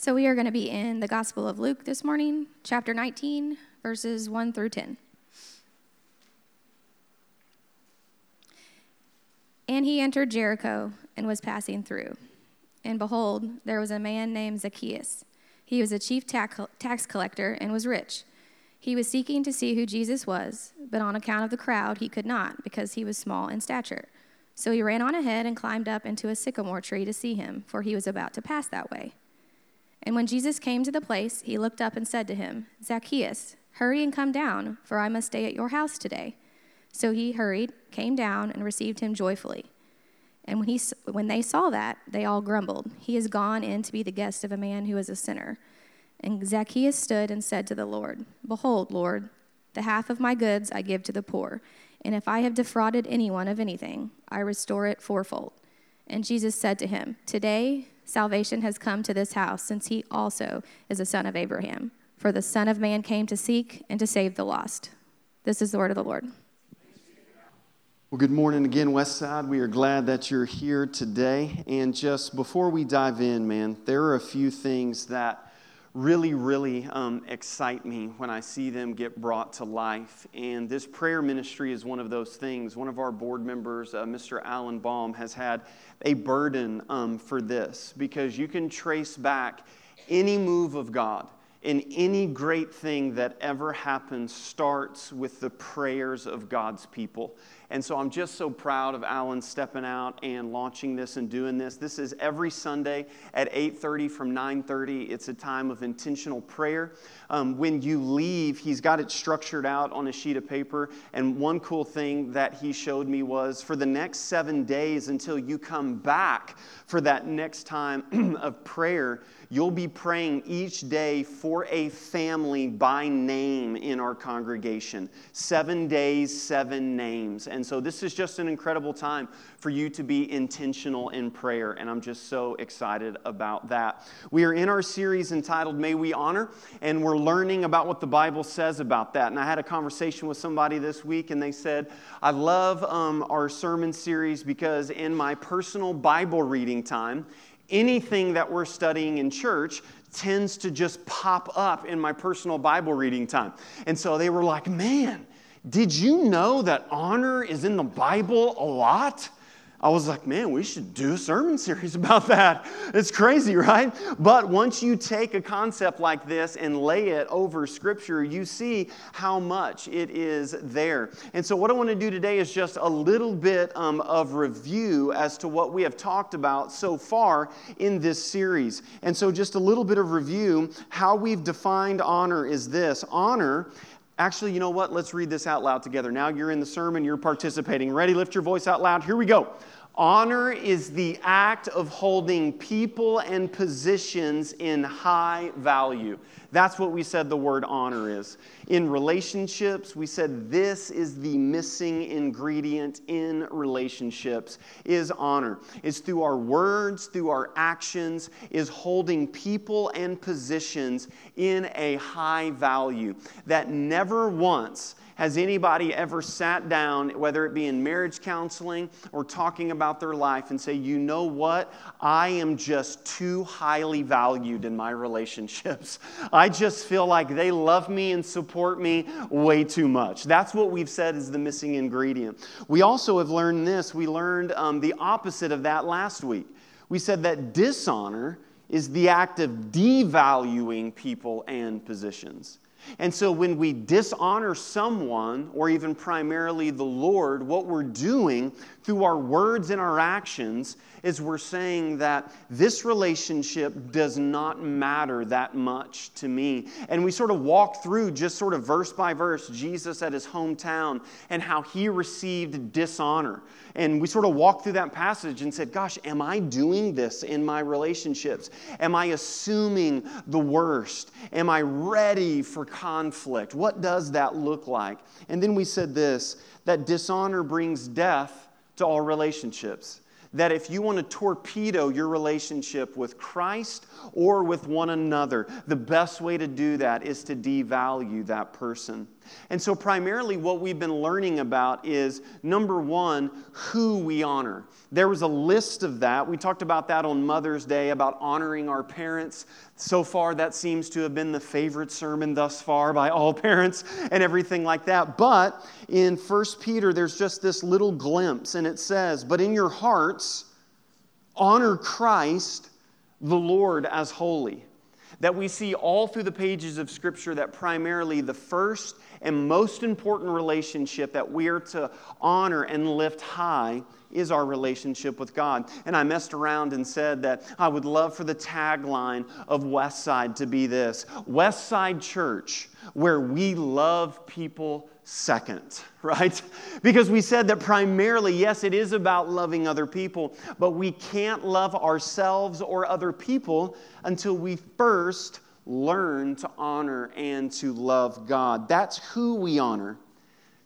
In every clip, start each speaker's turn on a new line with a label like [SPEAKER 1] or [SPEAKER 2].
[SPEAKER 1] So we are going to be in the Gospel of Luke this morning, chapter 19, verses 1 through 10. And he entered Jericho and was passing through. And behold, there was a man named Zacchaeus. He was a chief tax collector and was rich. He was seeking to see who Jesus was, but on account of the crowd, he could not, because he was small in stature. So he ran on ahead and climbed up into a sycamore tree to see him, for he was about to pass that way. And when Jesus came to the place, he looked up and said to him, Zacchaeus, hurry and come down, for I must stay at your house today. So he hurried, came down, and received him joyfully. And when, he, when they saw that, they all grumbled, He has gone in to be the guest of a man who is a sinner. And Zacchaeus stood and said to the Lord, Behold, Lord, the half of my goods I give to the poor, and if I have defrauded anyone of anything, I restore it fourfold. And Jesus said to him, Today salvation has come to this house, since he also is a son of Abraham. For the Son of Man came to seek and to save the lost. This is the word of the Lord.
[SPEAKER 2] Well, good morning again, Westside. We are glad that you're here today. And just before we dive in, man, there are a few things that really, really um, excite me when I see them get brought to life. And this prayer ministry is one of those things. One of our board members, uh, Mr. Alan Baum, has had a burden um, for this because you can trace back any move of God. And any great thing that ever happens starts with the prayers of God's people. And so I'm just so proud of Alan stepping out and launching this and doing this. This is every Sunday at 8:30 from 9:30. It's a time of intentional prayer. Um, when you leave, he's got it structured out on a sheet of paper. And one cool thing that he showed me was for the next seven days until you come back for that next time of prayer, you'll be praying each day for a family by name in our congregation. Seven days, seven names. And so this is just an incredible time for you to be intentional in prayer. And I'm just so excited about that. We are in our series entitled May We Honor, and we're learning about what the Bible says about that. And I had a conversation with somebody this week, and they said, I love um, our sermon series because in my personal Bible reading time, anything that we're studying in church tends to just pop up in my personal Bible reading time. And so they were like, man, did you know that honor is in the Bible a lot? I was like, man, we should do a sermon series about that. It's crazy, right? But once you take a concept like this and lay it over Scripture, you see how much it is there. And so, what I want to do today is just a little bit um, of review as to what we have talked about so far in this series. And so, just a little bit of review. How we've defined honor is this honor Actually, you know what? Let's read this out loud together. Now you're in the sermon, you're participating. Ready? Lift your voice out loud. Here we go. Honor is the act of holding people and positions in high value. That's what we said the word honor is. In relationships, we said this is the missing ingredient in relationships is honor. It's through our words, through our actions, is holding people and positions in a high value that never once has anybody ever sat down, whether it be in marriage counseling or talking about their life, and say, you know what? I am just too highly valued in my relationships. I just feel like they love me and support me way too much. That's what we've said is the missing ingredient. We also have learned this. We learned um, the opposite of that last week. We said that dishonor is the act of devaluing people and positions. And so when we dishonor someone, or even primarily the Lord, what we're doing through our words and our actions is we're saying that this relationship does not matter that much to me. And we sort of walk through just sort of verse by verse Jesus at his hometown and how he received dishonor. And we sort of walked through that passage and said, Gosh, am I doing this in my relationships? Am I assuming the worst? Am I ready for conflict? What does that look like? And then we said this that dishonor brings death to all relationships that if you want to torpedo your relationship with Christ or with one another, the best way to do that is to devalue that person. And so, primarily, what we've been learning about is number one, who we honor. There was a list of that. We talked about that on Mother's Day about honoring our parents. So far, that seems to have been the favorite sermon thus far by all parents and everything like that. But in 1 Peter, there's just this little glimpse, and it says, But in your hearts, honor Christ the Lord as holy. That we see all through the pages of Scripture that primarily the first and most important relationship that we are to honor and lift high is our relationship with God. And I messed around and said that I would love for the tagline of Westside to be this Westside Church, where we love people second, right? Because we said that primarily, yes, it is about loving other people, but we can't love ourselves or other people until we first learn to honor and to love God. That's who we honor.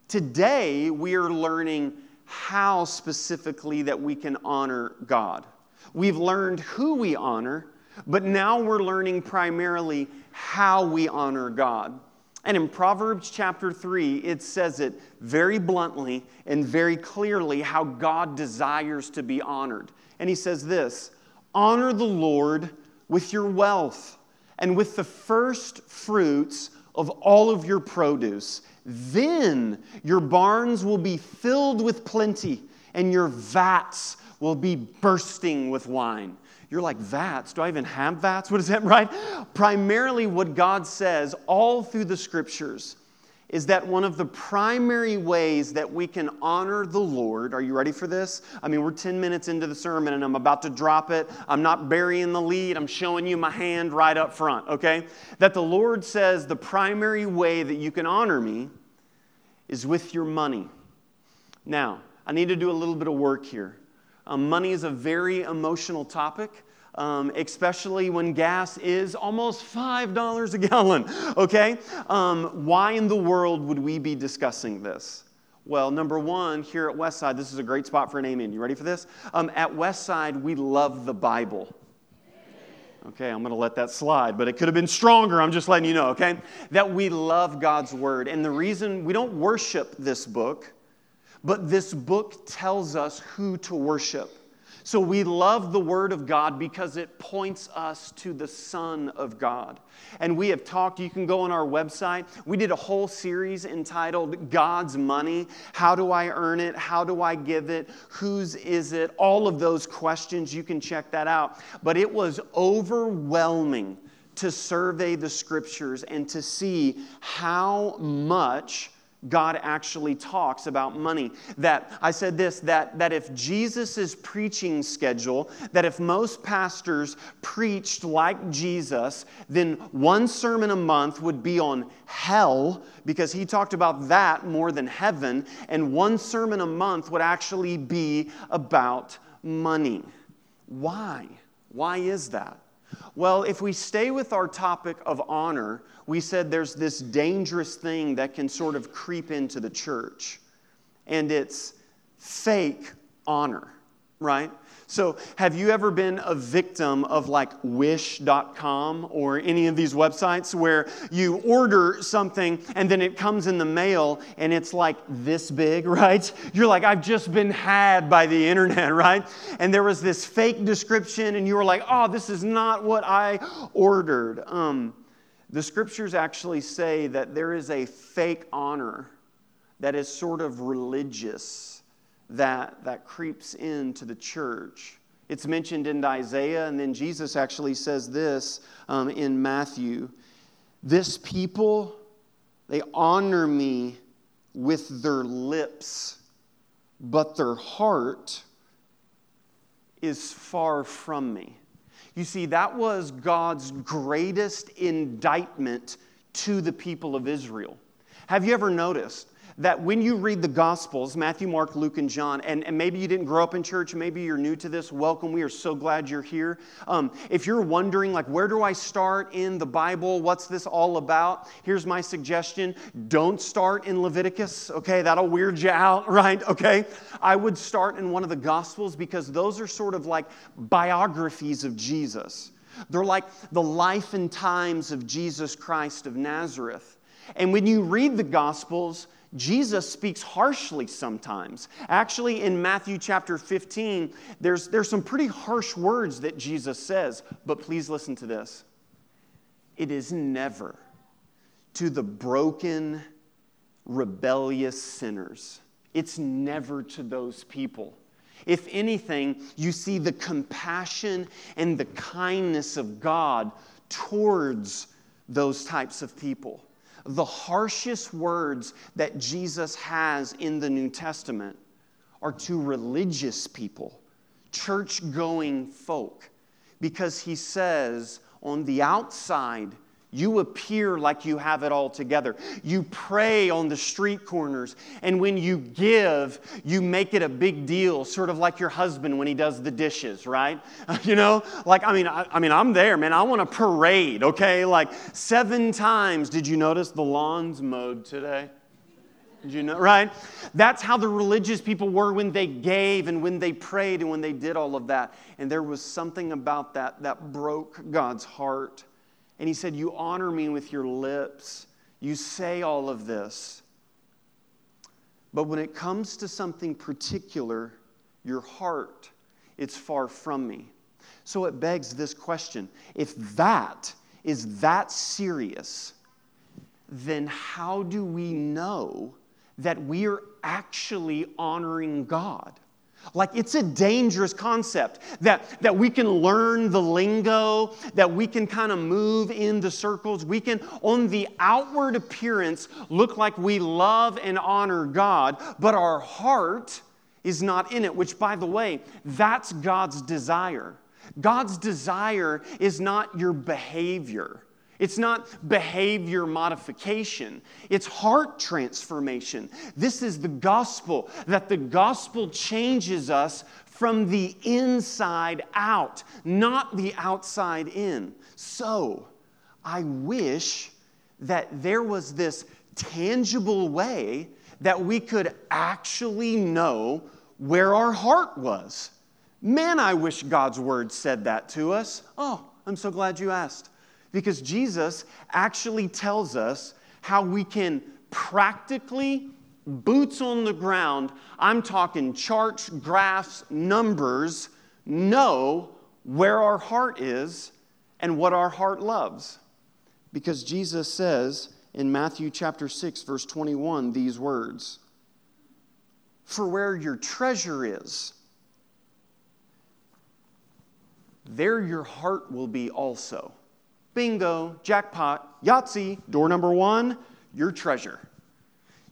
[SPEAKER 2] Today, we are learning how specifically that we can honor God. We've learned who we honor, but now we're learning primarily how we honor God. And in Proverbs chapter 3, it says it very bluntly and very clearly how God desires to be honored. And he says this Honor the Lord with your wealth and with the first fruits of all of your produce. Then your barns will be filled with plenty, and your vats will be bursting with wine. You're like, vats? Do I even have vats? What is that, right? Primarily, what God says all through the scriptures is that one of the primary ways that we can honor the Lord, are you ready for this? I mean, we're 10 minutes into the sermon and I'm about to drop it. I'm not burying the lead, I'm showing you my hand right up front, okay? That the Lord says the primary way that you can honor me is with your money. Now, I need to do a little bit of work here. Um, money is a very emotional topic um, especially when gas is almost $5 a gallon, okay? Um, why in the world would we be discussing this? Well, number one, here at Westside, this is a great spot for an amen. You ready for this? Um, at Westside, we love the Bible. Okay, I'm going to let that slide, but it could have been stronger. I'm just letting you know, okay? That we love God's Word. And the reason we don't worship this book, but this book tells us who to worship. So we love the Word of God because it points us to the Son of God. And we have talked, you can go on our website. We did a whole series entitled God's Money. How do I earn it? How do I give it? Whose is it? All of those questions, you can check that out. But it was overwhelming to survey the scriptures and to see how much God actually talks about money. That I said this that, that if Jesus' preaching schedule, that if most pastors preached like Jesus, then one sermon a month would be on hell because he talked about that more than heaven, and one sermon a month would actually be about money. Why? Why is that? Well, if we stay with our topic of honor, we said there's this dangerous thing that can sort of creep into the church, and it's fake honor, right? So, have you ever been a victim of like wish.com or any of these websites where you order something and then it comes in the mail and it's like this big, right? You're like, I've just been had by the internet, right? And there was this fake description and you were like, oh, this is not what I ordered. Um, the scriptures actually say that there is a fake honor that is sort of religious that, that creeps into the church. It's mentioned in Isaiah, and then Jesus actually says this um, in Matthew This people, they honor me with their lips, but their heart is far from me. You see, that was God's greatest indictment to the people of Israel. Have you ever noticed that when you read the Gospels, Matthew, Mark, Luke, and John, and, and maybe you didn't grow up in church, maybe you're new to this, welcome. We are so glad you're here. Um, if you're wondering, like, where do I start in the Bible? What's this all about? Here's my suggestion don't start in Leviticus, okay? That'll weird you out, right? Okay? I would start in one of the Gospels because those are sort of like biographies of Jesus. They're like the life and times of Jesus Christ of Nazareth. And when you read the Gospels, Jesus speaks harshly sometimes. Actually, in Matthew chapter 15, there's, there's some pretty harsh words that Jesus says, but please listen to this. It is never to the broken, rebellious sinners, it's never to those people. If anything, you see the compassion and the kindness of God towards those types of people the harshest words that Jesus has in the New Testament are to religious people, church going folk, because he says, on the outside, you appear like you have it all together. You pray on the street corners, and when you give, you make it a big deal, sort of like your husband when he does the dishes, right? You know, like I mean, I, I mean, I'm there, man. I want a parade, okay? Like seven times. Did you notice the lawns mowed today? Did you know, right? That's how the religious people were when they gave and when they prayed and when they did all of that. And there was something about that that broke God's heart. And he said, You honor me with your lips. You say all of this. But when it comes to something particular, your heart, it's far from me. So it begs this question if that is that serious, then how do we know that we are actually honoring God? Like it's a dangerous concept that, that we can learn the lingo, that we can kind of move in the circles. We can, on the outward appearance, look like we love and honor God, but our heart is not in it, which, by the way, that's God's desire. God's desire is not your behavior. It's not behavior modification, it's heart transformation. This is the gospel, that the gospel changes us from the inside out, not the outside in. So, I wish that there was this tangible way that we could actually know where our heart was. Man, I wish God's word said that to us. Oh, I'm so glad you asked because Jesus actually tells us how we can practically, boots on the ground, I'm talking charts, graphs, numbers, know where our heart is and what our heart loves. Because Jesus says in Matthew chapter 6 verse 21 these words, "For where your treasure is, there your heart will be also." Bingo, jackpot, Yahtzee, door number one, your treasure.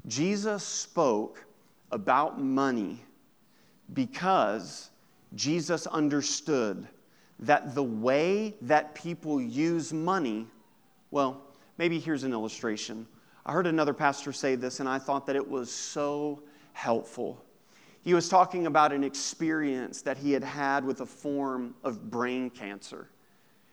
[SPEAKER 2] Jesus spoke about money because Jesus understood that the way that people use money, well, maybe here's an illustration. I heard another pastor say this, and I thought that it was so helpful. He was talking about an experience that he had had with a form of brain cancer.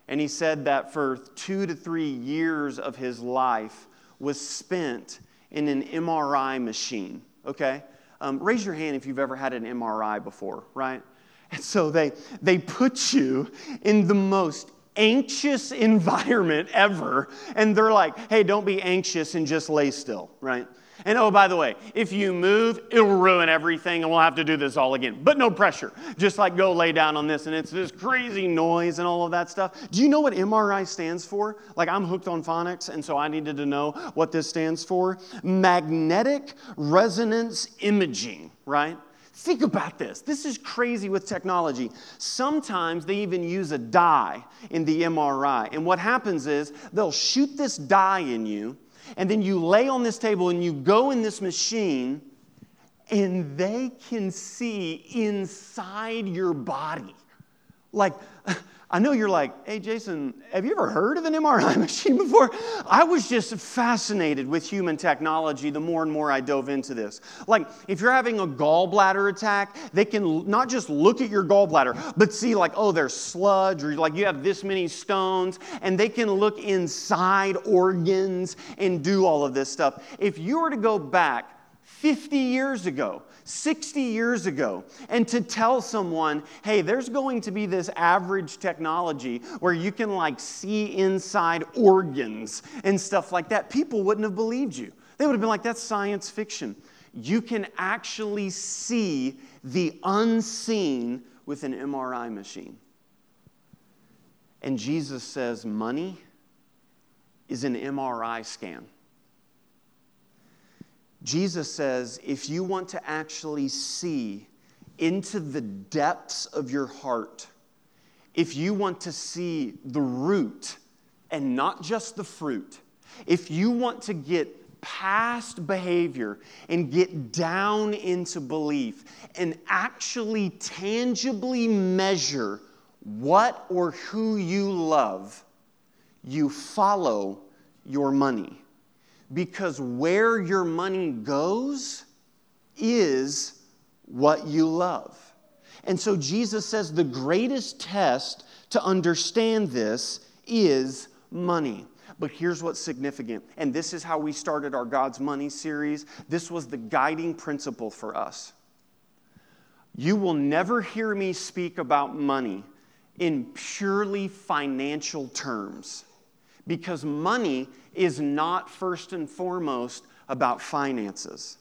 [SPEAKER 2] And he said that for two to three years of his life was spent in an MRI machine, okay? Um, raise your hand if you've ever had an MRI before, right? And so they, they put you in the most anxious environment ever, and they're like, hey, don't be anxious and just lay still, right? And oh, by the way, if you move, it'll ruin everything and we'll have to do this all again. But no pressure. Just like go lay down on this and it's this crazy noise and all of that stuff. Do you know what MRI stands for? Like I'm hooked on phonics and so I needed to know what this stands for. Magnetic resonance imaging, right? Think about this. This is crazy with technology. Sometimes they even use a dye in the MRI. And what happens is they'll shoot this dye in you and then you lay on this table and you go in this machine, and they can see inside your body. Like, I know you're like, hey, Jason, have you ever heard of an MRI machine before? I was just fascinated with human technology the more and more I dove into this. Like, if you're having a gallbladder attack, they can not just look at your gallbladder, but see, like, oh, there's sludge, or like you have this many stones, and they can look inside organs and do all of this stuff. If you were to go back 50 years ago, 60 years ago, and to tell someone, hey, there's going to be this average technology where you can like see inside organs and stuff like that, people wouldn't have believed you. They would have been like, that's science fiction. You can actually see the unseen with an MRI machine. And Jesus says, money is an MRI scan. Jesus says, if you want to actually see into the depths of your heart, if you want to see the root and not just the fruit, if you want to get past behavior and get down into belief and actually tangibly measure what or who you love, you follow your money because where your money goes is what you love. And so Jesus says the greatest test to understand this is money. But here's what's significant, and this is how we started our God's Money series. This was the guiding principle for us. You will never hear me speak about money in purely financial terms because money is not first and foremost about finances.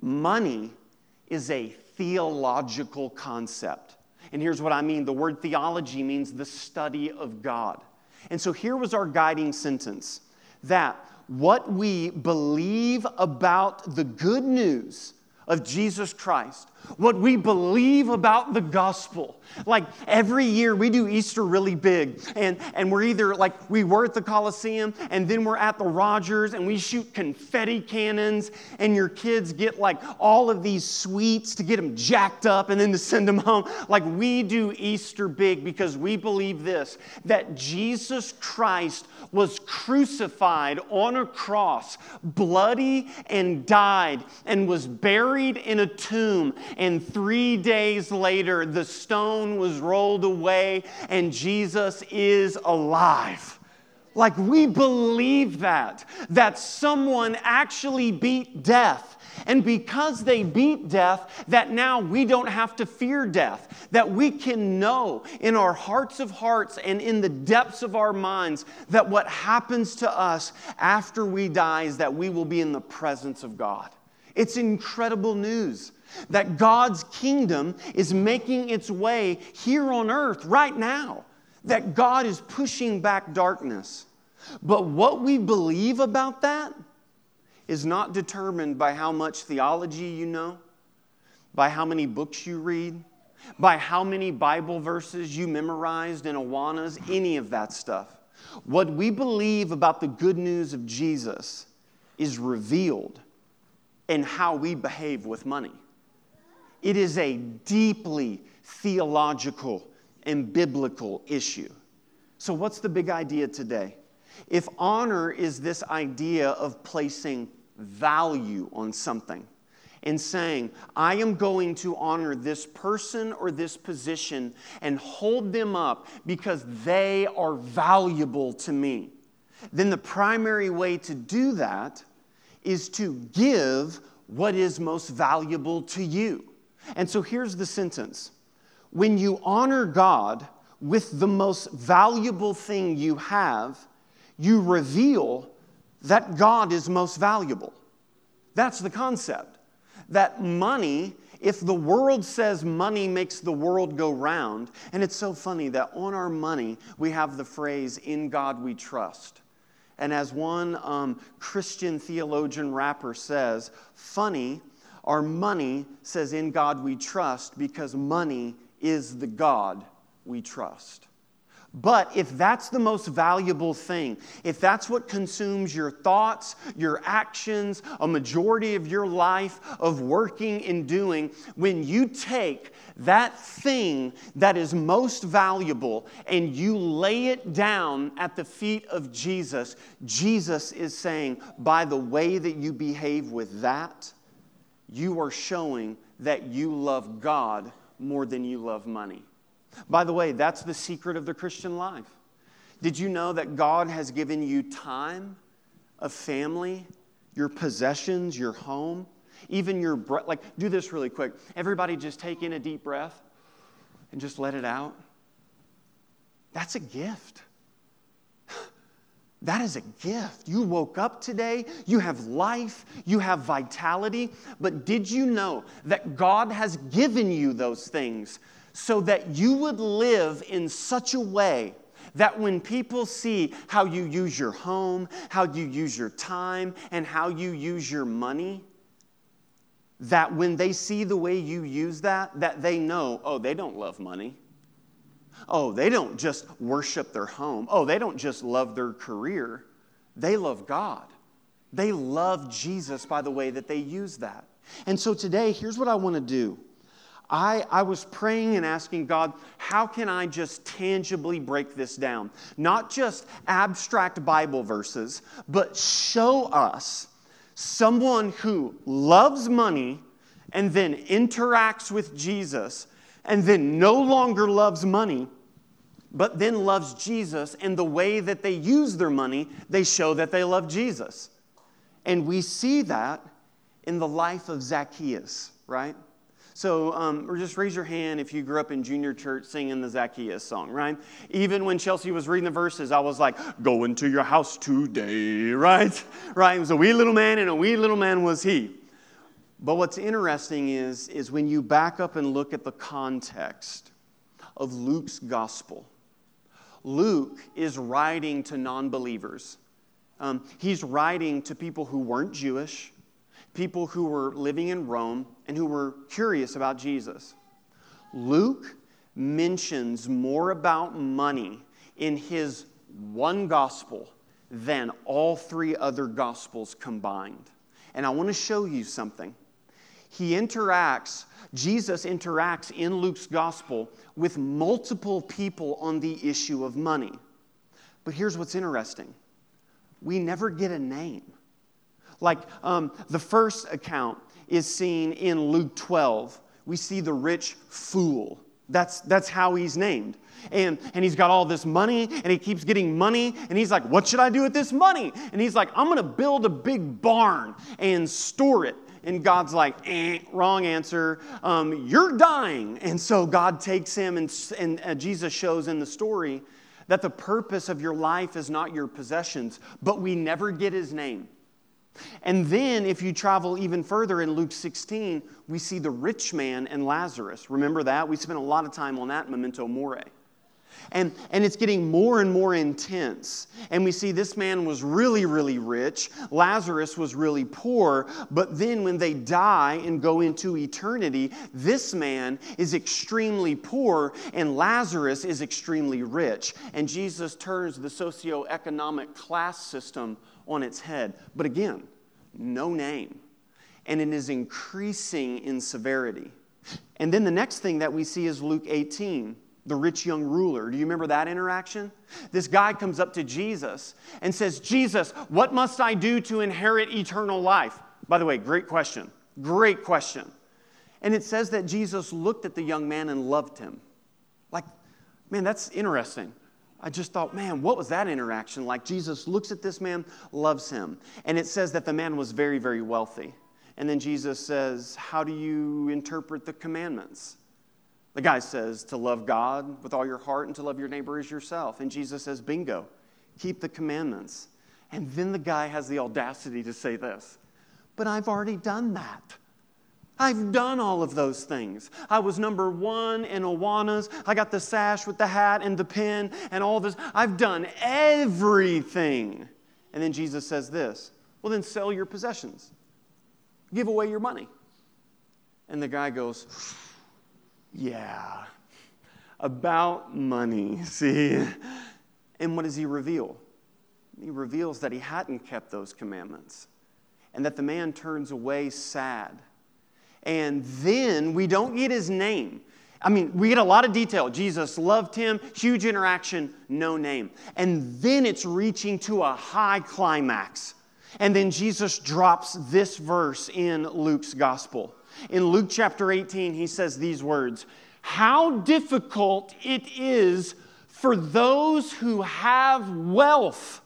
[SPEAKER 2] Money is a theological concept. And here's what I mean the word theology means the study of God. And so here was our guiding sentence that what we believe about the good news of Jesus Christ, what we believe about the gospel. Like every year we do Easter really big, and, and we're either like we were at the Coliseum, and then we're at the Rogers, and we shoot confetti cannons, and your kids get like all of these sweets to get them jacked up and then to send them home. Like we do Easter big because we believe this that Jesus Christ was crucified on a cross, bloody, and died, and was buried in a tomb. And three days later, the stone was rolled away, and Jesus is alive. Like we believe that, that someone actually beat death and because they beat death, that now we don't have to fear death, that we can know in our hearts of hearts and in the depths of our minds that what happens to us after we die is that we will be in the presence of God. It's incredible news that God's kingdom is making its way here on earth right now, that God is pushing back darkness. But what we believe about that, is not determined by how much theology you know, by how many books you read, by how many Bible verses you memorized in Awanas, any of that stuff. What we believe about the good news of Jesus is revealed in how we behave with money. It is a deeply theological and biblical issue. So, what's the big idea today? If honor is this idea of placing value on something and saying, I am going to honor this person or this position and hold them up because they are valuable to me, then the primary way to do that is to give what is most valuable to you. And so here's the sentence When you honor God with the most valuable thing you have, you reveal that God is most valuable. That's the concept. That money, if the world says money makes the world go round, and it's so funny that on our money we have the phrase, in God we trust. And as one um, Christian theologian rapper says, funny, our money says, in God we trust because money is the God we trust. But if that's the most valuable thing, if that's what consumes your thoughts, your actions, a majority of your life of working and doing, when you take that thing that is most valuable and you lay it down at the feet of Jesus, Jesus is saying, by the way that you behave with that, you are showing that you love God more than you love money. By the way, that's the secret of the Christian life. Did you know that God has given you time, a family, your possessions, your home? even your breath. Like, do this really quick. Everybody just take in a deep breath and just let it out. That's a gift. That is a gift. You woke up today, you have life, you have vitality, but did you know that God has given you those things so that you would live in such a way that when people see how you use your home, how you use your time, and how you use your money, that when they see the way you use that, that they know, oh, they don't love money. Oh, they don't just worship their home. Oh, they don't just love their career. They love God. They love Jesus by the way that they use that. And so today, here's what I want to do. I, I was praying and asking God, how can I just tangibly break this down? Not just abstract Bible verses, but show us someone who loves money and then interacts with Jesus and then no longer loves money, but then loves Jesus, and the way that they use their money, they show that they love Jesus. And we see that in the life of Zacchaeus, right? So, um, or just raise your hand if you grew up in junior church singing the Zacchaeus song, right? Even when Chelsea was reading the verses, I was like, "Go into your house today," right? Right? It was a wee little man, and a wee little man was he. But what's interesting is, is when you back up and look at the context of Luke's gospel, Luke is writing to non believers. Um, he's writing to people who weren't Jewish, people who were living in Rome and who were curious about Jesus. Luke mentions more about money in his one gospel than all three other gospels combined. And I want to show you something. He interacts, Jesus interacts in Luke's gospel with multiple people on the issue of money. But here's what's interesting we never get a name. Like um, the first account is seen in Luke 12. We see the rich fool. That's, that's how he's named. And, and he's got all this money and he keeps getting money. And he's like, What should I do with this money? And he's like, I'm going to build a big barn and store it. And God's like, eh, wrong answer. Um, you're dying. And so God takes him, and, and uh, Jesus shows in the story that the purpose of your life is not your possessions, but we never get his name. And then, if you travel even further in Luke 16, we see the rich man and Lazarus. Remember that? We spent a lot of time on that memento mori. And, and it's getting more and more intense. And we see this man was really, really rich. Lazarus was really poor. But then when they die and go into eternity, this man is extremely poor and Lazarus is extremely rich. And Jesus turns the socioeconomic class system on its head. But again, no name. And it is increasing in severity. And then the next thing that we see is Luke 18, the rich young ruler. Do you remember that interaction? This guy comes up to Jesus and says, Jesus, what must I do to inherit eternal life? By the way, great question. Great question. And it says that Jesus looked at the young man and loved him. Like, man, that's interesting. I just thought, man, what was that interaction like? Jesus looks at this man, loves him. And it says that the man was very, very wealthy. And then Jesus says, How do you interpret the commandments? The guy says, To love God with all your heart and to love your neighbor as yourself. And Jesus says, Bingo, keep the commandments. And then the guy has the audacity to say this, But I've already done that. I've done all of those things. I was number one in Awanas. I got the sash with the hat and the pin and all this. I've done everything. And then Jesus says this Well, then sell your possessions, give away your money. And the guy goes, Yeah, about money, see? And what does he reveal? He reveals that he hadn't kept those commandments and that the man turns away sad and then we don't get his name. I mean, we get a lot of detail. Jesus loved him, huge interaction, no name. And then it's reaching to a high climax. And then Jesus drops this verse in Luke's gospel. In Luke chapter 18, he says these words How difficult it is for those who have wealth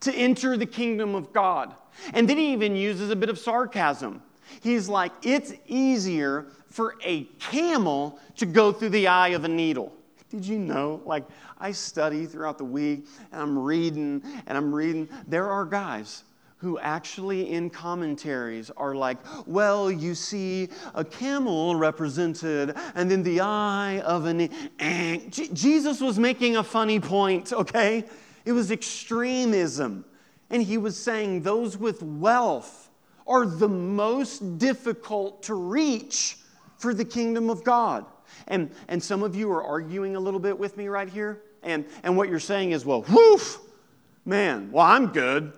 [SPEAKER 2] to enter the kingdom of God. And then he even uses a bit of sarcasm. He's like, it's easier for a camel to go through the eye of a needle. Did you know? Like, I study throughout the week and I'm reading and I'm reading. There are guys who actually in commentaries are like, well, you see a camel represented and then the eye of an. Eh. Jesus was making a funny point, okay? It was extremism. And he was saying those with wealth are the most difficult to reach for the kingdom of God. And, and some of you are arguing a little bit with me right here. And, and what you're saying is, well, whoof, man, well, I'm good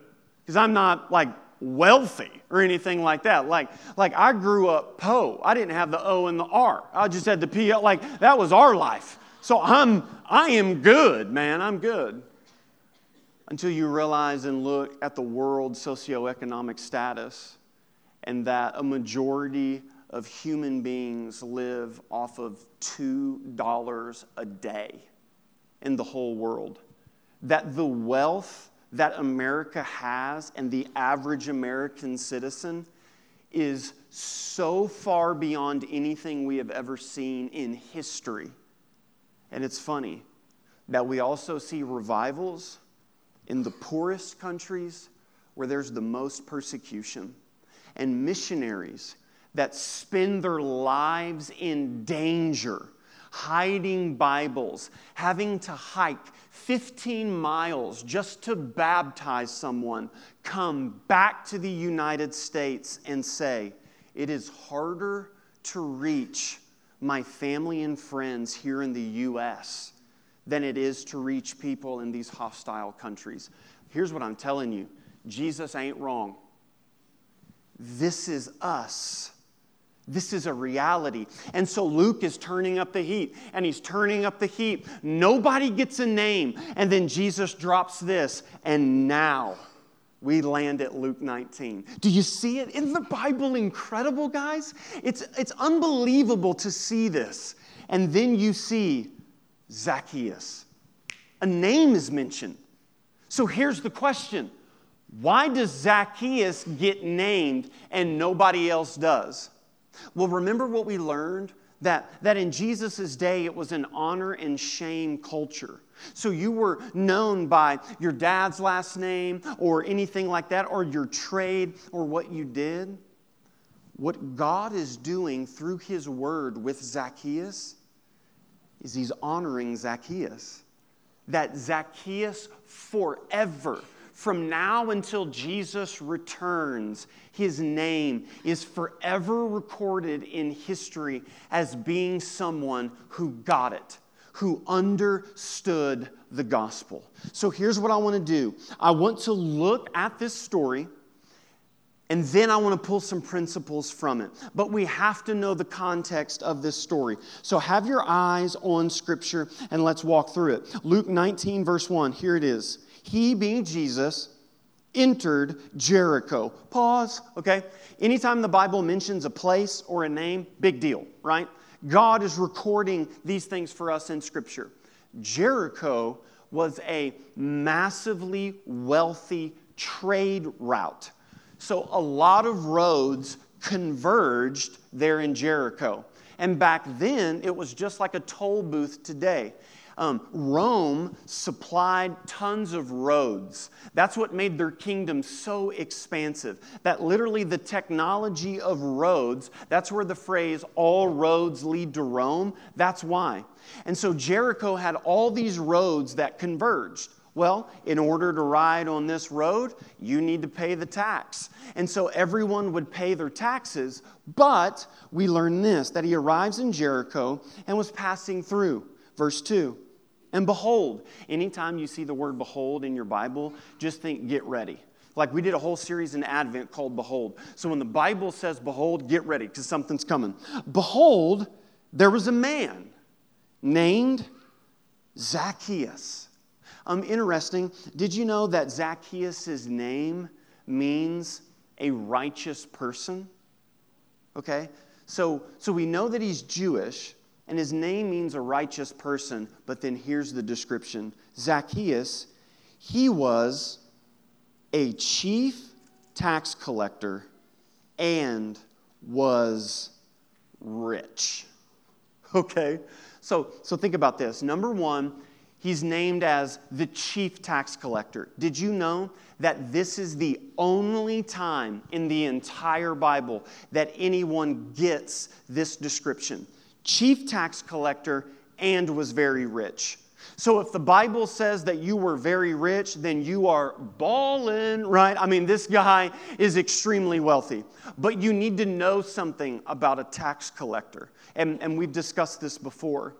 [SPEAKER 2] because I'm not like wealthy or anything like that. Like, like I grew up Poe. I didn't have the O and the R. I just had the P. Like that was our life. So I'm I am good, man. I'm good. Until you realize and look at the world socioeconomic status and that a majority of human beings live off of $2 a day in the whole world. That the wealth that America has and the average American citizen is so far beyond anything we have ever seen in history. And it's funny that we also see revivals in the poorest countries where there's the most persecution, and missionaries that spend their lives in danger, hiding Bibles, having to hike 15 miles just to baptize someone, come back to the United States and say, It is harder to reach my family and friends here in the U.S. than it is to reach people in these hostile countries. Here's what I'm telling you Jesus ain't wrong. This is us. This is a reality. And so Luke is turning up the heat, and he's turning up the heat. Nobody gets a name. And then Jesus drops this, and now we land at Luke 19. Do you see it? Isn't the Bible incredible, guys? It's, it's unbelievable to see this. And then you see Zacchaeus. A name is mentioned. So here's the question Why does Zacchaeus get named and nobody else does? Well, remember what we learned? That, that in Jesus' day it was an honor and shame culture. So you were known by your dad's last name or anything like that, or your trade or what you did. What God is doing through His word with Zacchaeus is He's honoring Zacchaeus. That Zacchaeus forever from now until Jesus returns, his name is forever recorded in history as being someone who got it, who understood the gospel. So here's what I want to do I want to look at this story. And then I want to pull some principles from it. But we have to know the context of this story. So have your eyes on Scripture and let's walk through it. Luke 19, verse 1, here it is he, being Jesus, entered Jericho. Pause, okay? Anytime the Bible mentions a place or a name, big deal, right? God is recording these things for us in Scripture. Jericho was a massively wealthy trade route. So a lot of roads converged there in Jericho. And back then, it was just like a toll booth today. Um, Rome supplied tons of roads. That's what made their kingdom so expansive. That literally the technology of roads, that's where the phrase, all roads lead to Rome, that's why. And so Jericho had all these roads that converged. Well, in order to ride on this road, you need to pay the tax. And so everyone would pay their taxes, but we learn this that he arrives in Jericho and was passing through. Verse 2. And behold, anytime you see the word behold in your Bible, just think get ready. Like we did a whole series in Advent called Behold. So when the Bible says behold, get ready because something's coming. Behold, there was a man named Zacchaeus. Um, interesting. Did you know that Zacchaeus' name means a righteous person? Okay, so, so we know that he's Jewish, and his name means a righteous person, but then here's the description Zacchaeus, he was a chief tax collector and was rich. Okay? So, so think about this. Number one, he's named as the chief tax collector. Did you know that this is the only time in the entire Bible that anyone gets this description? Chief tax collector and was very rich. So if the Bible says that you were very rich, then you are balling, right? I mean, this guy is extremely wealthy. But you need to know something about a tax collector. And, and we've discussed this before.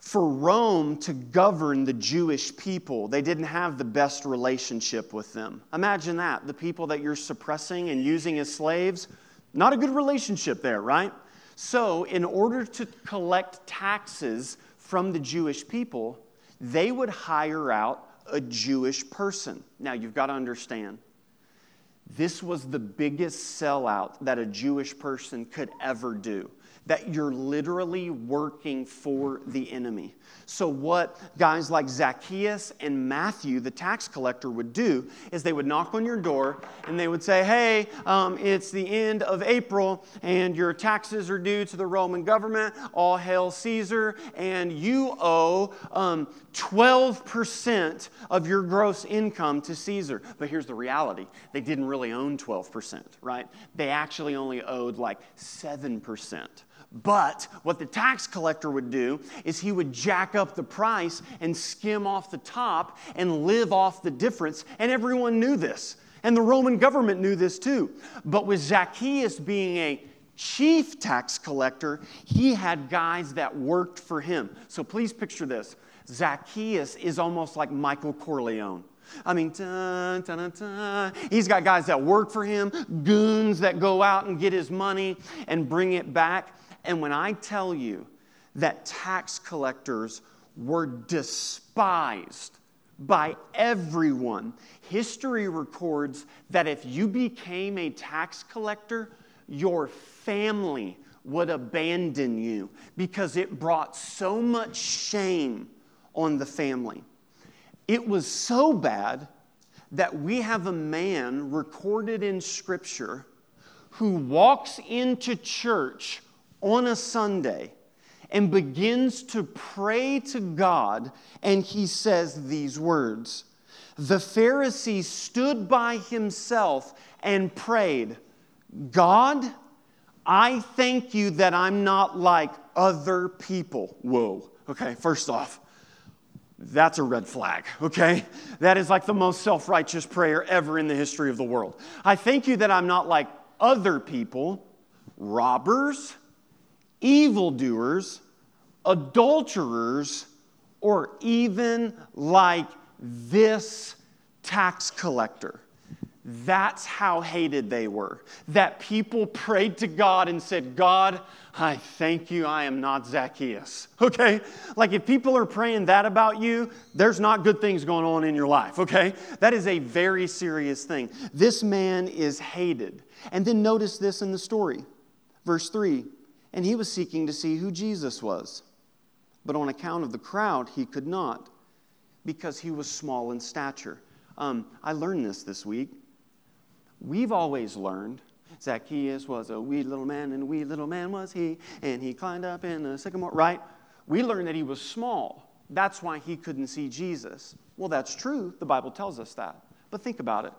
[SPEAKER 2] For Rome to govern the Jewish people, they didn't have the best relationship with them. Imagine that. The people that you're suppressing and using as slaves, not a good relationship there, right? So, in order to collect taxes from the Jewish people, they would hire out a Jewish person. Now, you've got to understand, this was the biggest sellout that a Jewish person could ever do that you're literally working for the enemy. So, what guys like Zacchaeus and Matthew, the tax collector, would do is they would knock on your door and they would say, Hey, um, it's the end of April and your taxes are due to the Roman government. All hail Caesar. And you owe um, 12% of your gross income to Caesar. But here's the reality they didn't really own 12%, right? They actually only owed like 7%. But what the tax collector would do is he would jack up the price and skim off the top and live off the difference. And everyone knew this. And the Roman government knew this too. But with Zacchaeus being a chief tax collector, he had guys that worked for him. So please picture this Zacchaeus is almost like Michael Corleone. I mean, he's got guys that work for him, goons that go out and get his money and bring it back. And when I tell you that tax collectors were despised by everyone, history records that if you became a tax collector, your family would abandon you because it brought so much shame on the family. It was so bad that we have a man recorded in Scripture who walks into church on a Sunday and begins to pray to God, and he says these words The Pharisee stood by himself and prayed, God, I thank you that I'm not like other people. Whoa, okay, first off, that's a red flag, okay? That is like the most self righteous prayer ever in the history of the world. I thank you that I'm not like other people, robbers, evildoers, adulterers, or even like this tax collector. That's how hated they were. That people prayed to God and said, God, I thank you, I am not Zacchaeus. Okay? Like if people are praying that about you, there's not good things going on in your life, okay? That is a very serious thing. This man is hated. And then notice this in the story. Verse 3 and he was seeking to see who Jesus was. But on account of the crowd, he could not because he was small in stature. Um, I learned this this week. We've always learned Zacchaeus was a wee little man, and wee little man was he, and he climbed up in a sycamore, right? We learned that he was small. That's why he couldn't see Jesus. Well, that's true. The Bible tells us that. But think about it.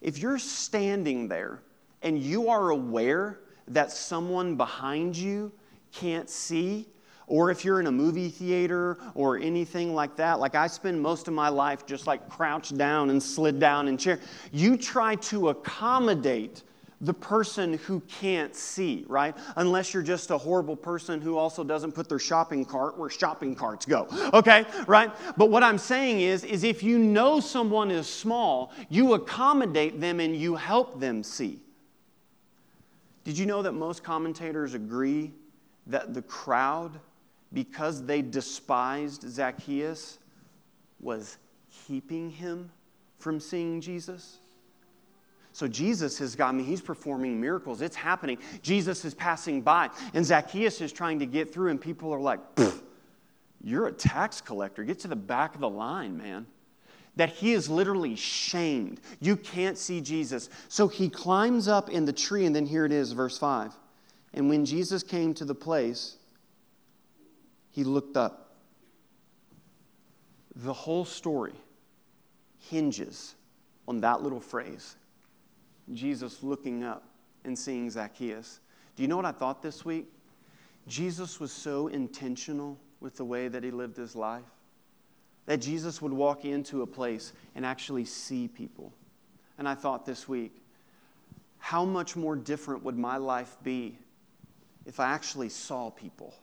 [SPEAKER 2] If you're standing there and you are aware that someone behind you can't see, or if you're in a movie theater or anything like that, like I spend most of my life just like crouched down and slid down in chair, you try to accommodate the person who can't see, right? Unless you're just a horrible person who also doesn't put their shopping cart where shopping carts go. Okay? Right? But what I'm saying is is if you know someone is small, you accommodate them and you help them see. Did you know that most commentators agree that the crowd, because they despised Zacchaeus, was keeping him from seeing Jesus? So Jesus has got me, he's performing miracles. It's happening. Jesus is passing by, and Zacchaeus is trying to get through, and people are like, You're a tax collector. Get to the back of the line, man. That he is literally shamed. You can't see Jesus. So he climbs up in the tree, and then here it is, verse 5. And when Jesus came to the place, he looked up. The whole story hinges on that little phrase Jesus looking up and seeing Zacchaeus. Do you know what I thought this week? Jesus was so intentional with the way that he lived his life that Jesus would walk into a place and actually see people. And I thought this week, how much more different would my life be if I actually saw people?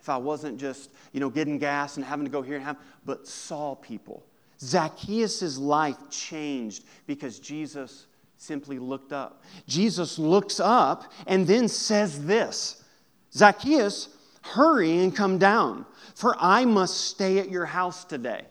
[SPEAKER 2] If I wasn't just, you know, getting gas and having to go here and have, but saw people. Zacchaeus' life changed because Jesus simply looked up. Jesus looks up and then says this Zacchaeus, hurry and come down, for I must stay at your house today.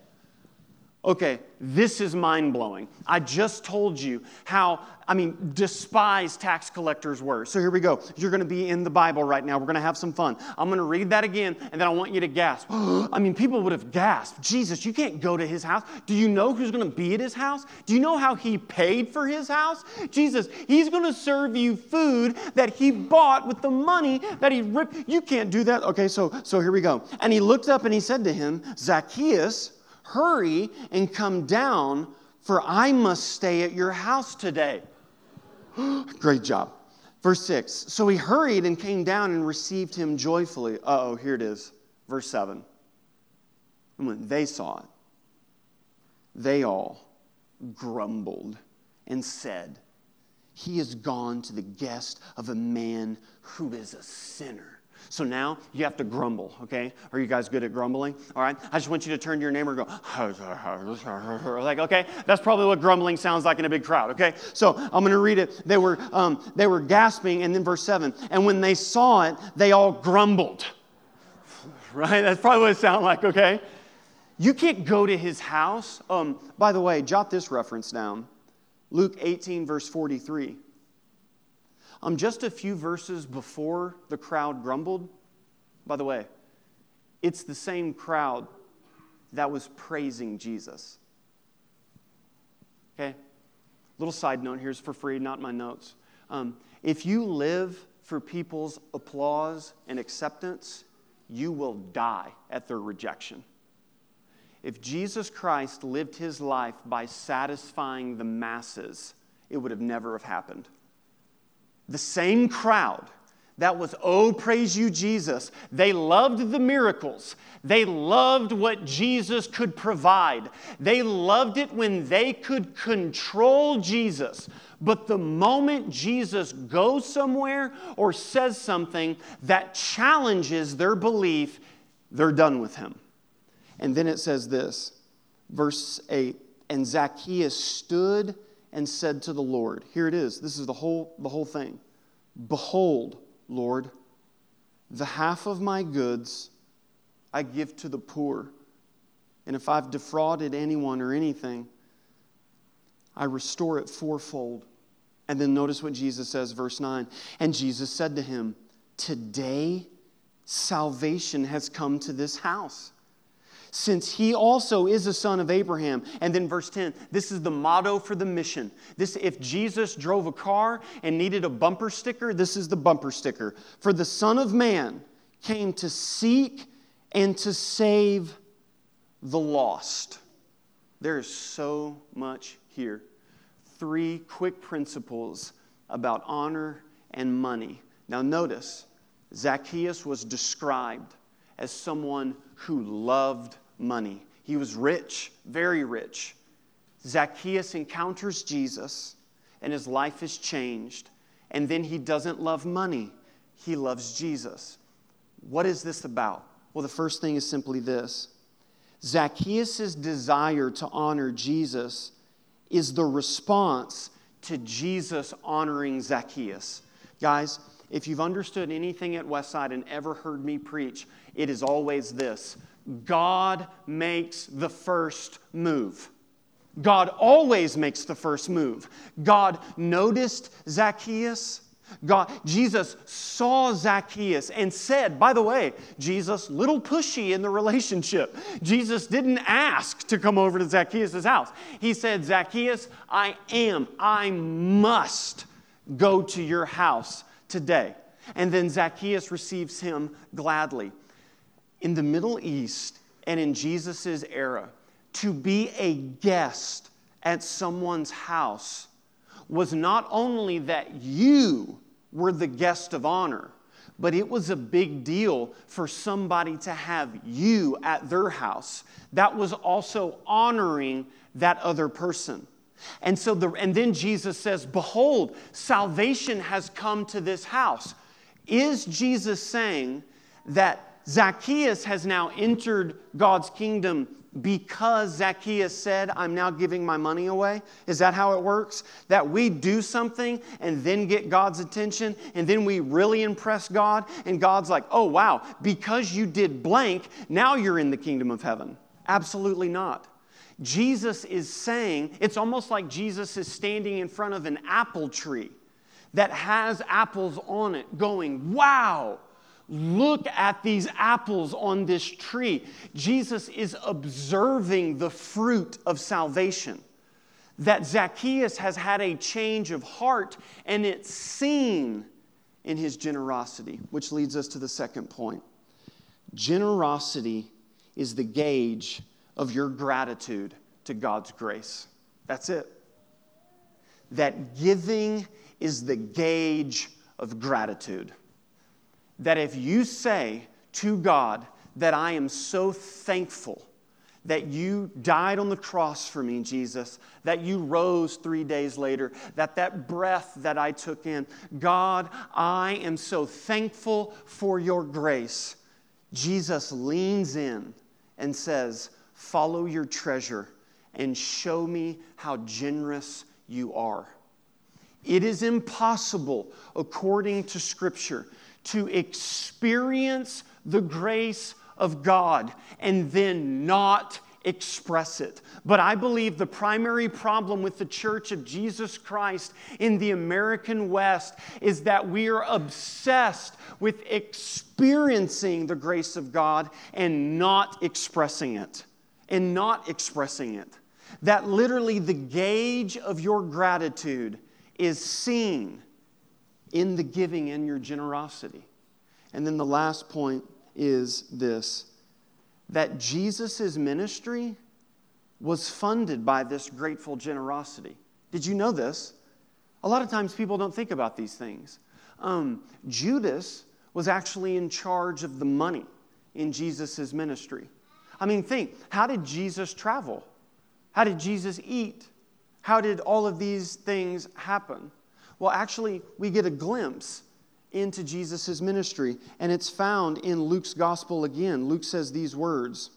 [SPEAKER 2] Okay, this is mind blowing. I just told you how, I mean, despised tax collectors were. So here we go. You're going to be in the Bible right now. We're going to have some fun. I'm going to read that again, and then I want you to gasp. I mean, people would have gasped. Jesus, you can't go to his house. Do you know who's going to be at his house? Do you know how he paid for his house? Jesus, he's going to serve you food that he bought with the money that he ripped. You can't do that. Okay, so, so here we go. And he looked up and he said to him, Zacchaeus, Hurry and come down, for I must stay at your house today. Great job. Verse 6 So he hurried and came down and received him joyfully. Oh, here it is. Verse 7. And when they saw it, they all grumbled and said, He has gone to the guest of a man who is a sinner. So now you have to grumble, okay? Are you guys good at grumbling? All right? I just want you to turn to your neighbor and go, like, okay? That's probably what grumbling sounds like in a big crowd, okay? So I'm going to read it. They were, um, they were gasping, and then verse 7 and when they saw it, they all grumbled. Right? That's probably what it sounded like, okay? You can't go to his house. Um, by the way, jot this reference down Luke 18, verse 43. Um, just a few verses before the crowd grumbled, by the way, it's the same crowd that was praising Jesus. Okay? Little side note here's for free, not my notes. Um, if you live for people's applause and acceptance, you will die at their rejection. If Jesus Christ lived his life by satisfying the masses, it would have never have happened. The same crowd that was, oh, praise you, Jesus. They loved the miracles. They loved what Jesus could provide. They loved it when they could control Jesus. But the moment Jesus goes somewhere or says something that challenges their belief, they're done with him. And then it says this, verse 8 And Zacchaeus stood and said to the Lord, Here it is. This is the whole, the whole thing. Behold, Lord, the half of my goods I give to the poor. And if I've defrauded anyone or anything, I restore it fourfold. And then notice what Jesus says, verse 9. And Jesus said to him, Today salvation has come to this house since he also is a son of Abraham. And then verse 10, this is the motto for the mission. This if Jesus drove a car and needed a bumper sticker, this is the bumper sticker. For the Son of Man came to seek and to save the lost. There is so much here. Three quick principles about honor and money. Now, notice Zacchaeus was described as someone who loved money. He was rich, very rich. Zacchaeus encounters Jesus, and his life is changed. And then he doesn't love money, he loves Jesus. What is this about? Well, the first thing is simply this Zacchaeus' desire to honor Jesus is the response to Jesus honoring Zacchaeus. Guys, if you've understood anything at Westside and ever heard me preach, it is always this God makes the first move. God always makes the first move. God noticed Zacchaeus God, Jesus saw Zacchaeus and said, by the way, Jesus, little pushy in the relationship. Jesus didn't ask to come over to Zacchaeus' house. He said, Zacchaeus, I am, I must go to your house today. And then Zacchaeus receives him gladly. In the Middle East and in Jesus' era, to be a guest at someone's house was not only that you were the guest of honor, but it was a big deal for somebody to have you at their house. That was also honoring that other person. And so the, and then Jesus says, Behold, salvation has come to this house. Is Jesus saying that Zacchaeus has now entered God's kingdom because Zacchaeus said, I'm now giving my money away? Is that how it works? That we do something and then get God's attention and then we really impress God and God's like, oh, wow, because you did blank, now you're in the kingdom of heaven. Absolutely not. Jesus is saying, it's almost like Jesus is standing in front of an apple tree that has apples on it, going, wow Look at these apples on this tree. Jesus is observing the fruit of salvation. That Zacchaeus has had a change of heart, and it's seen in his generosity, which leads us to the second point. Generosity is the gauge of your gratitude to God's grace. That's it. That giving is the gauge of gratitude that if you say to God that I am so thankful that you died on the cross for me, Jesus, that you rose three days later, that that breath that I took in, God, I am so thankful for your grace. Jesus leans in and says, Follow your treasure and show me how generous you are. It is impossible, according to Scripture, to experience the grace of God and then not express it. But I believe the primary problem with the Church of Jesus Christ in the American West is that we are obsessed with experiencing the grace of God and not expressing it. And not expressing it. That literally the gauge of your gratitude is seen in the giving and your generosity. And then the last point is this that Jesus' ministry was funded by this grateful generosity. Did you know this? A lot of times people don't think about these things. Um, Judas was actually in charge of the money in Jesus' ministry. I mean, think how did Jesus travel? How did Jesus eat? How did all of these things happen? Well, actually, we get a glimpse into Jesus' ministry, and it's found in Luke's gospel again. Luke says these words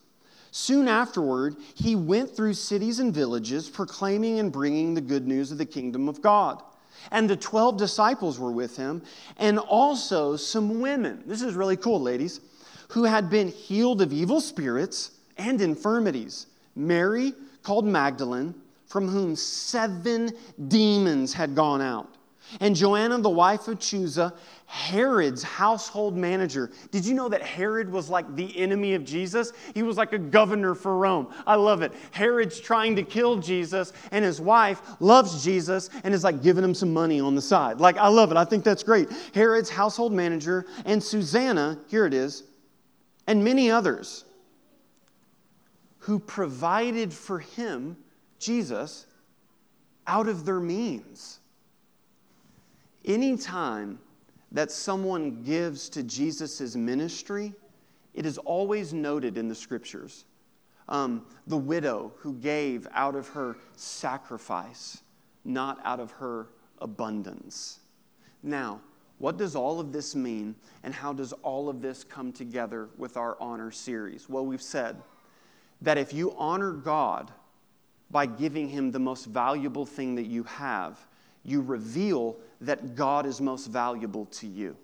[SPEAKER 2] Soon afterward, he went through cities and villages, proclaiming and bringing the good news of the kingdom of God. And the 12 disciples were with him, and also some women. This is really cool, ladies, who had been healed of evil spirits and infirmities. Mary, called Magdalene, from whom seven demons had gone out and Joanna, the wife of Chuza, Herod's household manager. Did you know that Herod was like the enemy of Jesus? He was like a governor for Rome. I love it. Herod's trying to kill Jesus, and his wife loves Jesus and is like giving him some money on the side. Like, I love it. I think that's great. Herod's household manager, and Susanna, here it is, and many others who provided for him, Jesus, out of their means. Anytime that someone gives to Jesus' ministry, it is always noted in the scriptures. Um, the widow who gave out of her sacrifice, not out of her abundance. Now, what does all of this mean, and how does all of this come together with our honor series? Well, we've said that if you honor God by giving Him the most valuable thing that you have, you reveal that God is most valuable to you.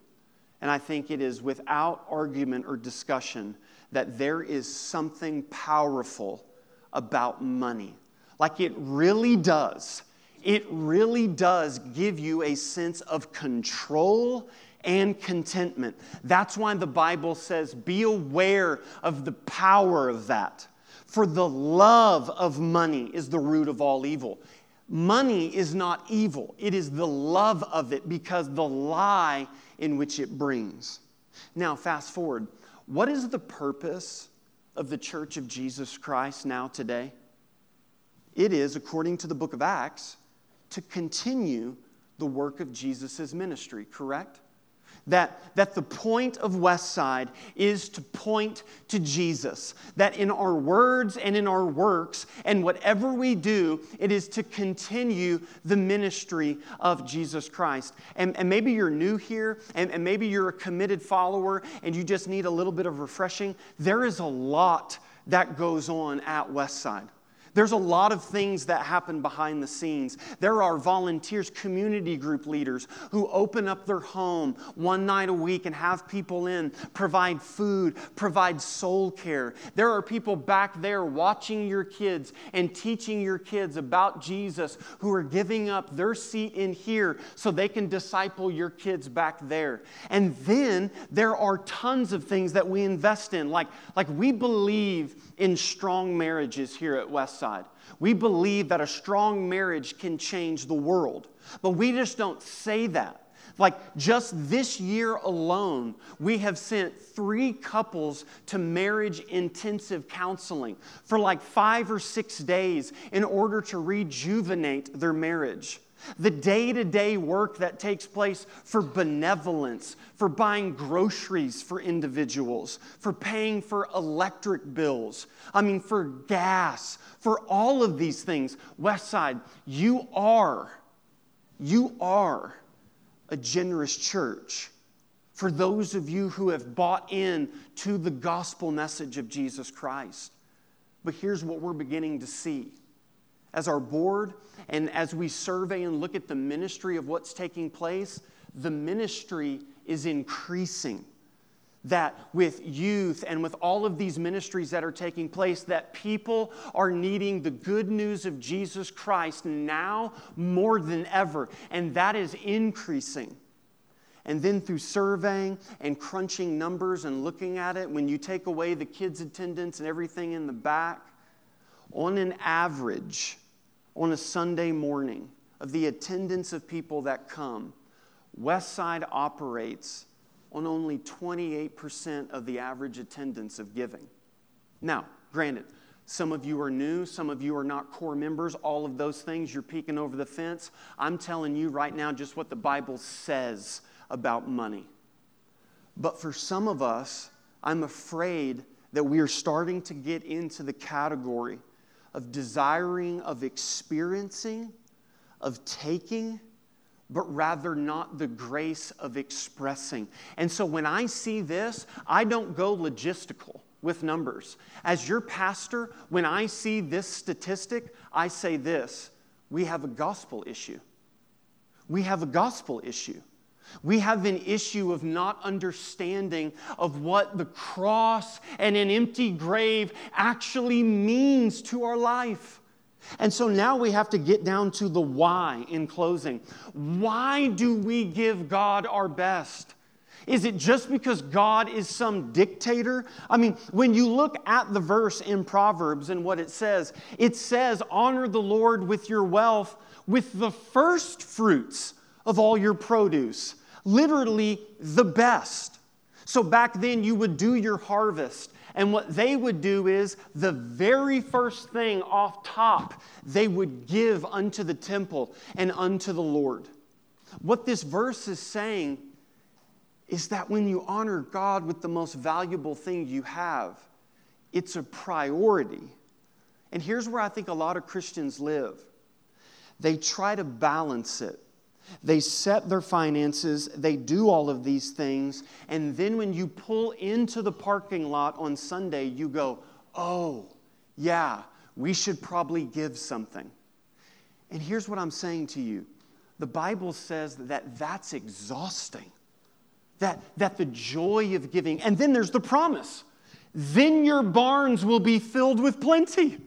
[SPEAKER 2] And I think it is without argument or discussion that there is something powerful about money. Like it really does it really does give you a sense of control and contentment. That's why the Bible says, be aware of the power of that. For the love of money is the root of all evil. Money is not evil, it is the love of it because the lie in which it brings. Now, fast forward. What is the purpose of the church of Jesus Christ now today? It is, according to the book of Acts, to continue the work of Jesus' ministry, correct? That, that the point of Westside is to point to Jesus. That in our words and in our works and whatever we do, it is to continue the ministry of Jesus Christ. And, and maybe you're new here, and, and maybe you're a committed follower, and you just need a little bit of refreshing. There is a lot that goes on at Westside. There's a lot of things that happen behind the scenes. There are volunteers, community group leaders who open up their home one night a week and have people in, provide food, provide soul care. There are people back there watching your kids and teaching your kids about Jesus who are giving up their seat in here so they can disciple your kids back there. And then there are tons of things that we invest in, like, like we believe in strong marriages here at Westside. We believe that a strong marriage can change the world, but we just don't say that. Like just this year alone, we have sent three couples to marriage intensive counseling for like five or six days in order to rejuvenate their marriage. The day to day work that takes place for benevolence, for buying groceries for individuals, for paying for electric bills, I mean, for gas, for all of these things. Westside, you are, you are a generous church for those of you who have bought in to the gospel message of Jesus Christ. But here's what we're beginning to see as our board and as we survey and look at the ministry of what's taking place, the ministry is increasing. That with youth and with all of these ministries that are taking place, that people are needing the good news of Jesus Christ now more than ever. And that is increasing. And then through surveying and crunching numbers and looking at it, when you take away the kids' attendance and everything in the back, on an average, on a Sunday morning of the attendance of people that come, Westside operates on only 28% of the average attendance of giving. Now, granted, some of you are new, some of you are not core members, all of those things, you're peeking over the fence. I'm telling you right now just what the Bible says about money. But for some of us, I'm afraid that we are starting to get into the category of desiring, of experiencing, of taking, but rather not the grace of expressing. And so when I see this, I don't go logistical with numbers. As your pastor, when I see this statistic, I say this we have a gospel issue. We have a gospel issue. We have an issue of not understanding of what the cross and an empty grave actually means to our life. And so now we have to get down to the why in closing. Why do we give God our best? Is it just because God is some dictator? I mean, when you look at the verse in Proverbs and what it says, it says, Honor the Lord with your wealth, with the first fruits of all your produce literally the best. So back then, you would do your harvest. And what they would do is the very first thing off top, they would give unto the temple and unto the Lord. What this verse is saying is that when you honor God with the most valuable thing you have, it's a priority. And here's where I think a lot of Christians live they try to balance it they set their finances, they do all of these things, and then when you pull into the parking lot on Sunday, you go, oh, yeah, we should probably give something. And here's what I'm saying to you the Bible says that that's exhausting, that, that the joy of giving, and then there's the promise then your barns will be filled with plenty.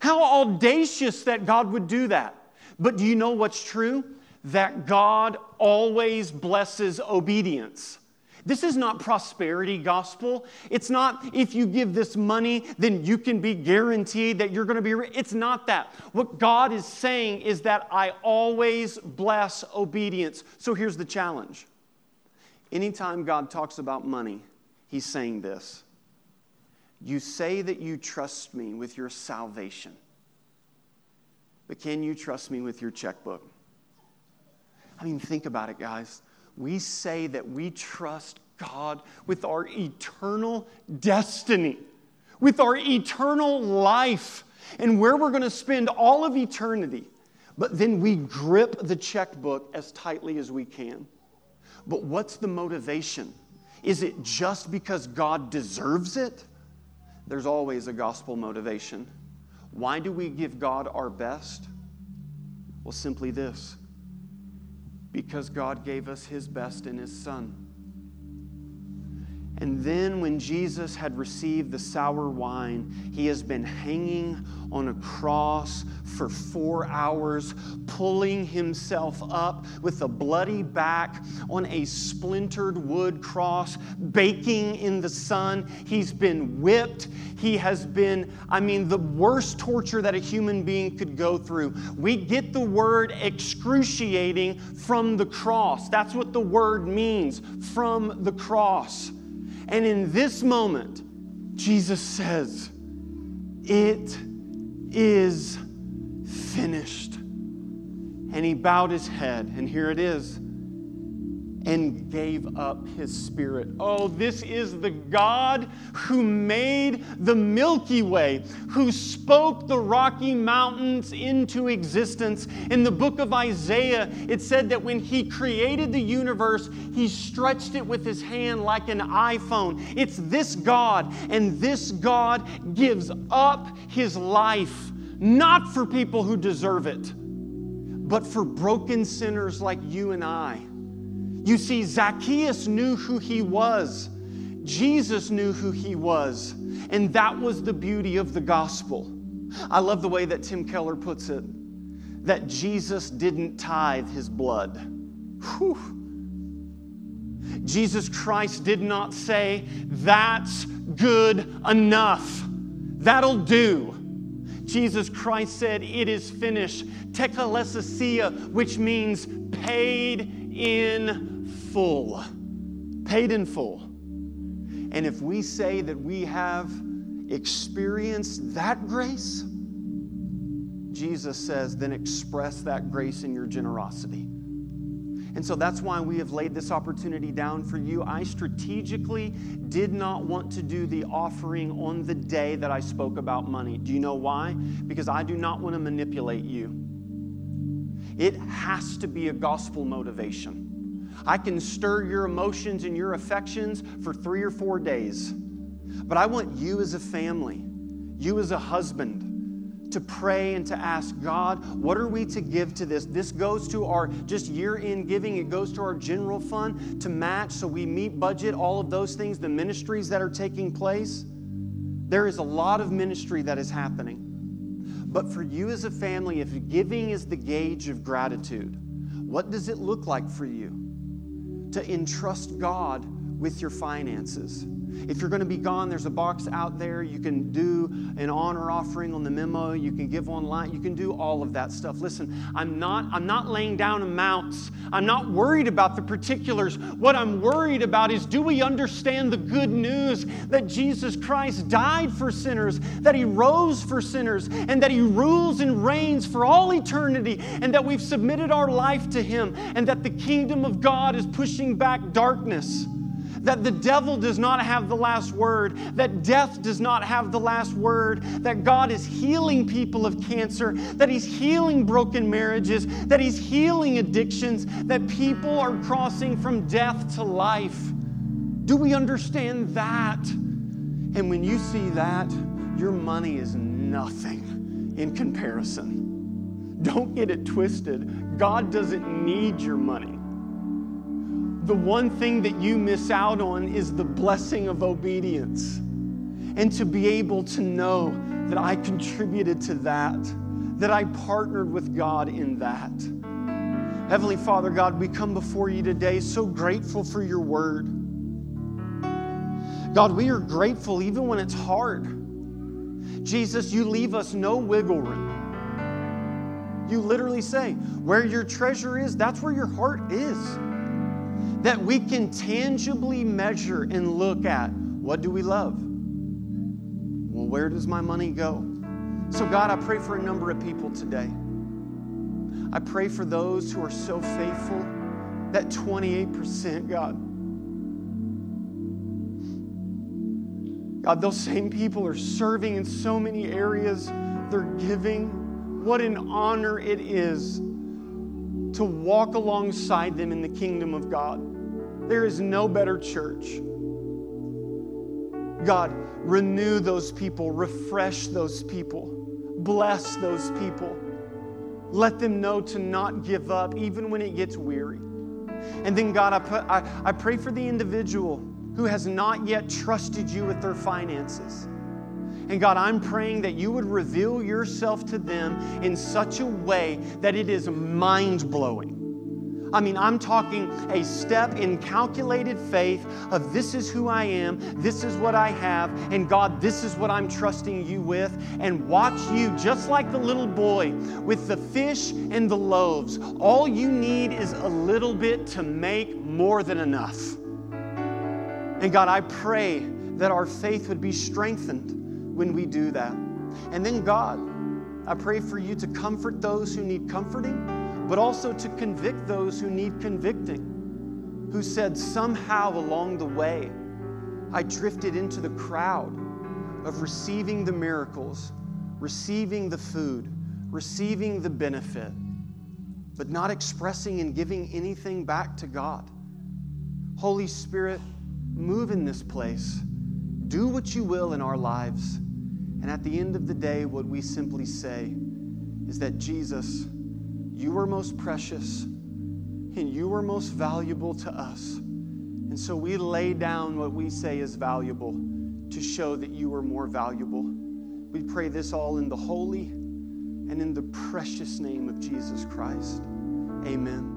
[SPEAKER 2] How audacious that God would do that But do you know what's true? That God always blesses obedience. This is not prosperity gospel. It's not if you give this money, then you can be guaranteed that you're going to be rich. It's not that. What God is saying is that I always bless obedience. So here's the challenge. Anytime God talks about money, he's saying this. You say that you trust me with your salvation, but can you trust me with your checkbook? I mean, think about it, guys we say that we trust God with our eternal destiny, with our eternal life, and where we're going to spend all of eternity. But then we grip the checkbook as tightly as we can. But what's the motivation? Is it just because God deserves it? There's always a gospel motivation. Why do we give God our best? Well, simply this because God gave us His best in His Son. And then, when Jesus had received the sour wine, he has been hanging on a cross for four hours, pulling himself up with a bloody back on a splintered wood cross, baking in the sun. He's been whipped. He has been, I mean, the worst torture that a human being could go through. We get the word excruciating from the cross. That's what the word means from the cross. And in this moment, Jesus says, It is finished. And he bowed his head, and here it is and gave up his spirit. Oh, this is the God who made the Milky Way, who spoke the Rocky Mountains into existence. In the book of Isaiah, it said that when he created the universe, he stretched it with his hand like an iPhone. It's this God, and this God gives up his life, not for people who deserve it, but for broken sinners like you and I you see, Zacchaeus knew who he was, Jesus knew who he was, and that was the beauty of the gospel. I love the way that Tim Keller puts it that Jesus didn't tithe his blood. Whew. Jesus Christ did not say, That's good enough. That'll do. Jesus Christ said, It is finished. Tetelestai, which means paid in full, paid in full. And if we say that we have experienced that grace, Jesus says, then express that grace in your generosity. And so that's why we have laid this opportunity down for you. I strategically did not want to do the offering on the day that I spoke about money. Do you know why? Because I do not want to manipulate you. It has to be a gospel motivation. I can stir your emotions and your affections for three or four days. But I want you as a family, you as a husband, to pray and to ask God, what are we to give to this? This goes to our just year end giving, it goes to our general fund to match so we meet budget, all of those things, the ministries that are taking place. There is a lot of ministry that is happening. But for you as a family, if giving is the gauge of gratitude, what does it look like for you? To entrust God with your finances. If you're going to be gone, there's a box out there. You can do an honor offering on the memo. You can give online. You can do all of that stuff. Listen, I'm not I'm not laying down amounts. I'm not worried about the particulars. What I'm worried about is do we understand the good news that Jesus Christ died for sinners, that he rose for sinners, and that he rules and reigns for all eternity, and that we've submitted our life to him, and that the kingdom of God is pushing back darkness that the devil does not have the last word, that death does not have the last word, that God is healing people of cancer, that He's healing broken marriages, that He's healing addictions, that people are crossing from death to life. Do we understand that? And when you see that, your money is nothing in comparison. Don't get it twisted. God doesn't need your money the one thing that you miss out on is the blessing of obedience. And to be able to know that I contributed to that, that I partnered with God in that. Heavenly Father, God, we come before you today so grateful for your word. God, we are grateful even when it's hard. Jesus, you leave us no wiggle room. You literally say, where your treasure is, that's where your heart is. That we can tangibly measure and look at what do we love? Well, where does my money go? So, God, I pray for a number of people today. I pray for those who are so faithful, that 28%, God. God, those same people are serving in so many areas. They're giving. What an honor it is to walk alongside them in the kingdom of God. There is no better church. God, renew those people, refresh those people, bless those people. Let them know to not give up even when it gets weary. And then, God, I, put, I, I pray for the individual who has not yet trusted you with their finances. And God, I'm praying that you would reveal yourself to them in such a way that it is mind blowing. I mean, I'm talking a step in calculated faith of this is who I am, this is what I have, and God, this is what I'm trusting you with. And watch you, just like the little boy with the fish and the loaves. All you need is a little bit to make more than enough. And God, I pray that our faith would be strengthened when we do that. And then, God, I pray for you to comfort those who need comforting but also to convict those who need convicting, who said, somehow along the way, I drifted into the crowd of receiving the miracles, receiving the food, receiving the benefit, but not expressing and giving anything back to God. Holy Spirit, move in this place. Do what you will in our lives. And at the end of the day, what we simply say is that Jesus, you are most precious and you are most valuable to us. And so we lay down what we say is valuable to show that you are more valuable. We pray this all in the holy and in the precious name of Jesus Christ. Amen.